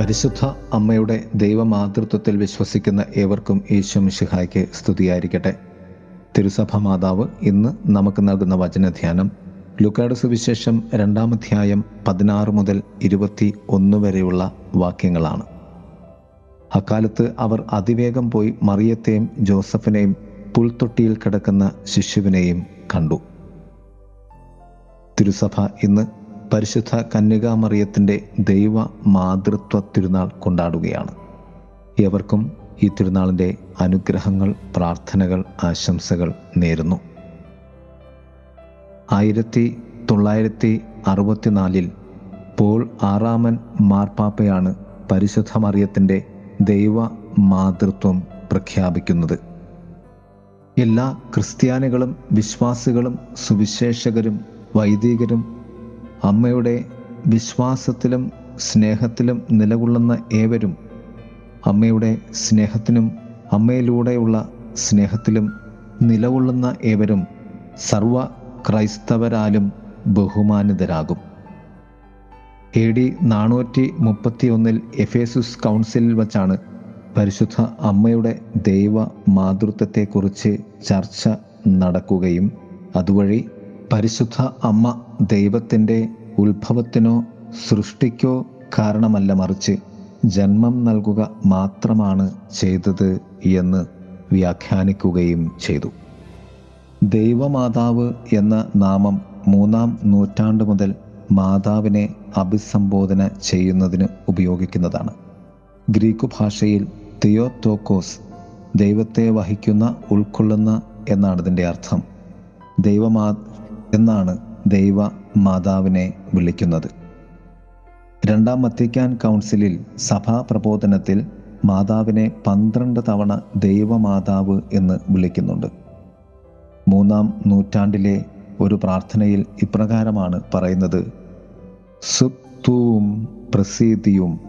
പരിശുദ്ധ അമ്മയുടെ ദൈവമാതൃത്വത്തിൽ വിശ്വസിക്കുന്ന ഏവർക്കും ഈശോ മിഷിഹായ്ക്ക് സ്തുതിയായിരിക്കട്ടെ. തിരുസഭ മാതാവ് ഇന്ന് നമുക്ക് നൽകുന്ന വചനധ്യാനം ലുക്കാട് സുവിശേഷം രണ്ടാമധ്യായം പതിനാറ് മുതൽ ഇരുപത്തി ഒന്ന് വരെയുള്ള വാക്യങ്ങളാണ്. അക്കാലത്ത് അവർ അതിവേഗം പോയി മറിയത്തെയും ജോസഫിനെയും പുൽത്തൊട്ടിയിൽ കിടക്കുന്ന ശിശുവിനെയും കണ്ടു. തിരുസഭ ഇന്ന് പരിശുദ്ധ കന്യകാമറിയത്തിന്റെ ദൈവ മാതൃത്വ തിരുനാൾ കൊണ്ടാടുകയാണ്. ഏവർക്കും ഈ തിരുനാളിന്റെ അനുഗ്രഹങ്ങൾ പ്രാർത്ഥനകൾ ആശംസകൾ നേരുന്നു. ആയിരത്തി തൊള്ളായിരത്തി അറുപത്തിനാലിൽ പോൾ ആറാമൻ മാർപ്പാപ്പയാണ് പരിശുദ്ധ മറിയത്തിന്റെ ദൈവ മാതൃത്വം പ്രഖ്യാപിക്കുന്നത്. എല്ലാ ക്രിസ്ത്യാനികളും വിശ്വാസികളും സുവിശേഷകരും വൈദികരും അമ്മയുടെ വിശ്വാസത്തിലും സ്നേഹത്തിലും നിലകൊള്ളുന്ന ഏവരും അമ്മയുടെ സ്നേഹത്തിനും അമ്മയിലൂടെയുള്ള സ്നേഹത്തിലും നിലകൊള്ളുന്ന ഏവരും സർവ ക്രൈസ്തവരാലും ബഹുമാനിതരാകും. എ ഡി നാനൂറ്റി മുപ്പത്തി ഒന്നിൽ എഫേസുസ് കൗൺസിലിൽ വച്ചാണ് പരിശുദ്ധ അമ്മയുടെ ദൈവ മാതൃത്വത്തെക്കുറിച്ച് ചർച്ച നടക്കുകയും അതുവഴി പരിശുദ്ധ അമ്മ ദൈവത്തിന്റെ ഉത്ഭവത്തിനോ സൃഷ്ടിക്കോ കാരണമല്ല മറിച്ച് ജന്മം നൽകുക മാത്രമാണ് ചെയ്തത് എന്ന് വ്യാഖ്യാനിക്കുകയും ചെയ്തു. ദൈവമാതാവ് എന്ന നാമം മൂന്നാം നൂറ്റാണ്ട് മുതൽ മാതാവിനെ അഭിസംബോധന ചെയ്യുന്നതിന് ഉപയോഗിക്കുന്നതാണ്. ഗ്രീക്ക് ഭാഷയിൽ തിയോത്തോക്കോസ് ദൈവത്തെ വഹിക്കുന്ന ഉൾക്കൊള്ളുന്ന എന്നാണ് ഇതിന്റെ അർത്ഥം. ദൈവമാ എന്നാണ് ദൈവ മാതാവിനെ വിളിക്കുന്നത്. രണ്ടാം വത്തിക്കാൻ കൗൺസിലിൽ സഭാ പ്രബോധനത്തിൽ മാതാവിനെ പന്ത്രണ്ട് തവണ ദൈവമാതാവ് എന്ന് വിളിക്കുന്നുണ്ട്. മൂന്നാം നൂറ്റാണ്ടിലെ ഒരു പ്രാർത്ഥനയിൽ ഇപ്രകാരമാണ് പറയുന്നത്. സുപ്തൂം പ്രസീതിയും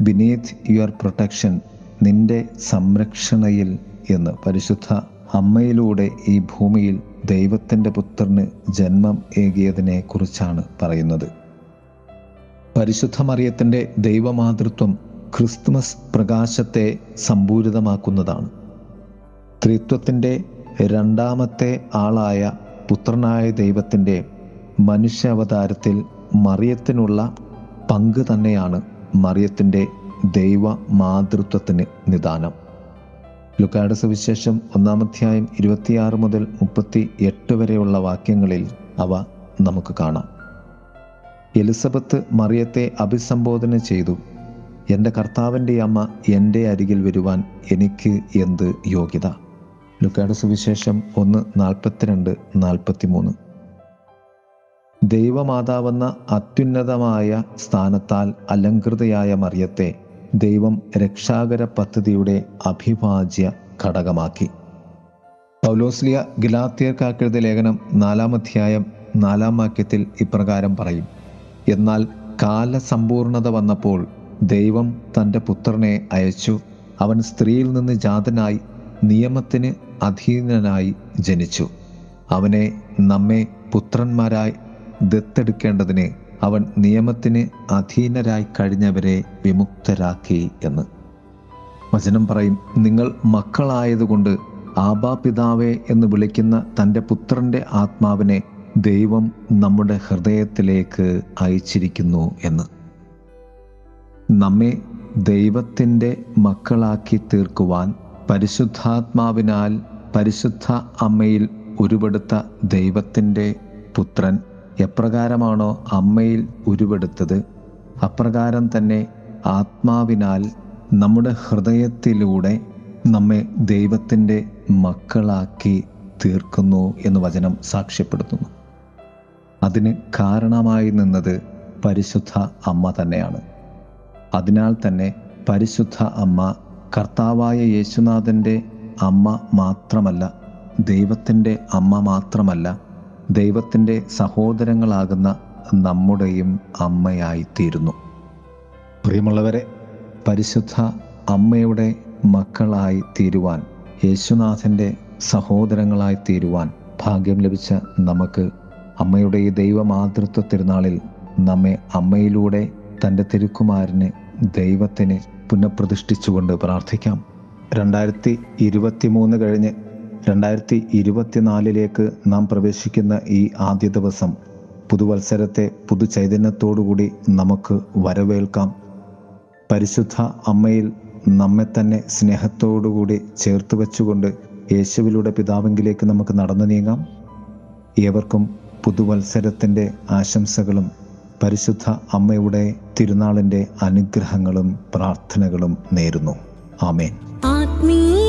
ബിനീത് യുവർ പ്രൊട്ടക്ഷൻ നിന്റെ സംരക്ഷണയിൽ എന്ന് പരിശുദ്ധ അമ്മയിലൂടെ ഈ ഭൂമിയിൽ ദൈവത്തിന്റെ പുത്രന് ജന്മം ഏകിയതിനെ കുറിച്ചാണ് പറയുന്നത്. പരിശുദ്ധ മറിയത്തിന്റെ ദൈവമാതൃത്വം ക്രിസ്തുമസ് പ്രകാശത്തെ സമ്പൂരിതമാക്കുന്നതാണ്. ത്രിത്വത്തിന്റെ രണ്ടാമത്തെ ആളായ പുത്രനായ ദൈവത്തിന്റെ മനുഷ്യാവതാരത്തിൽ മറിയത്തിനുള്ള പങ്ക് തന്നെയാണ് മറിയത്തിന്റെ ദൈവ മാതൃത്വത്തിന് നിദാനം. ലുക്കാട് സുവിശേഷം ഒന്നാമധ്യായം ഇരുപത്തിയാറ് മുതൽ മുപ്പത്തി എട്ട് വരെയുള്ള വാക്യങ്ങളിൽ അവ നമുക്ക് കാണാം. എലിസബത്ത് മറിയത്തെ അഭിസംബോധന ചെയ്തു എന്റെ കർത്താവിന്റെ അമ്മ എന്റെ അരികിൽ വരുവാൻ എനിക്ക് എന്ത് യോഗ്യത? ലുക്കാട് സുവിശേഷം ഒന്ന് നാൽപ്പത്തിരണ്ട് നാൽപ്പത്തിമൂന്ന്. ദൈവമാതാവെന്ന അത്യുന്നതമായ സ്ഥാനത്താൽ അലങ്കൃതയായ മറിയത്തെ ദൈവം രക്ഷാകര പദ്ധതിയുടെ അഭിഭാജ്യ ഘടകമാക്കി. പൗലോസ്ലിയ ഗിലാത്തിയർക്കാക്കെഴുതിയ ലേഖനം നാലാം അധ്യായം നാലാം വാക്യത്തിൽ ഇപ്രകാരം പറയും. എന്നാൽ കാലസമ്പൂർണത വന്നപ്പോൾ ദൈവം തന്റെ പുത്രനെ അയച്ചു. അവൻ സ്ത്രീയിൽ നിന്ന് ജാതനായി നിയമത്തിന് അധീനനായി ജനിച്ചു. അവനെ നമ്മെ പുത്രന്മാരായി ദത്തെടുക്കേണ്ടതിന് അവൻ നിയമത്തിന് അധീനരായി കഴിഞ്ഞവരെ വിമുക്തരാക്കി എന്ന്. വചനം പറയും നിങ്ങൾ മക്കളായതുകൊണ്ട് ആബാ പിതാവേ എന്ന് വിളിക്കുന്ന തന്റെ പുത്രന്റെ ആത്മാവിനെ ദൈവം നമ്മുടെ ഹൃദയത്തിലേക്ക് അയച്ചിരിക്കുന്നു എന്ന്. നമ്മെ ദൈവത്തിന്റെ മക്കളാക്കി തീർക്കുവാൻ പരിശുദ്ധാത്മാവിനാൽ പരിശുദ്ധ അമ്മയിൽ ഉരുവെടുത്ത ദൈവത്തിന്റെ പുത്രൻ എപ്രകാരമാണോ അമ്മയിൽ ഉരുവെടുത്തത്? അപ്രകാരം തന്നെ ആത്മാവിനാൽ നമ്മുടെ ഹൃദയത്തിലൂടെ നമ്മെ ദൈവത്തിന്റെ മക്കളാക്കി തീർക്കുന്നു എന്ന് വചനം സാക്ഷ്യപ്പെടുത്തുന്നു. അതിന് കാരണമായി നിന്നത് പരിശുദ്ധ അമ്മ തന്നെയാണ്. അതിനാൽ തന്നെ പരിശുദ്ധ അമ്മ കർത്താവായ യേശുനാഥന്റെ അമ്മ മാത്രമല്ല ദൈവത്തിന്റെ അമ്മ മാത്രമല്ല ദൈവത്തിന്റെ സഹോദരങ്ങളാകുന്ന നമ്മുടെയും അമ്മയായിത്തീരുന്നു. പ്രിയമുള്ളവരെ പരിശുദ്ധ അമ്മയുടെ മക്കളായി തീരുവാൻ യേശുനാഥന്റെ സഹോദരങ്ങളായി തീരുവാൻ ഭാഗ്യം ലഭിച്ച നമുക്ക് അമ്മയുടെ ഈ ദൈവമാതൃത്വ തിരുനാളിൽ നമ്മെ അമ്മയിലൂടെ തന്റെ തിരുക്കുമാരന് ദൈവത്തിന് പുനഃപ്രതിഷ്ഠിച്ചുകൊണ്ട് പ്രാർത്ഥിക്കാം. രണ്ടായിരത്തി ഇരുപത്തി മൂന്ന് കഴിഞ്ഞ് രണ്ടായിരത്തി ഇരുപത്തിനാലിലേക്ക് നാം പ്രവേശിക്കുന്ന ഈ ആദ്യ ദിവസം പുതുവത്സരത്തെ പുതുചൈതന്യത്തോടുകൂടി നമുക്ക് വരവേൽക്കാം. പരിശുദ്ധ അമ്മയിൽ നമ്മെ തന്നെ സ്നേഹത്തോടുകൂടി ചേർത്ത് വെച്ചുകൊണ്ട് യേശുവിലൂടെ പിതാവെങ്കിലേക്ക് നമുക്ക് നടന്നു നീങ്ങാം. ഏവർക്കും പുതുവത്സരത്തിന്റെ ആശംസകളും പരിശുദ്ധ അമ്മയുടെ തിരുനാളിന്റെ അനുഗ്രഹങ്ങളും പ്രാർത്ഥനകളും നേരുന്നു. ആമേൻ. ആത്മീയ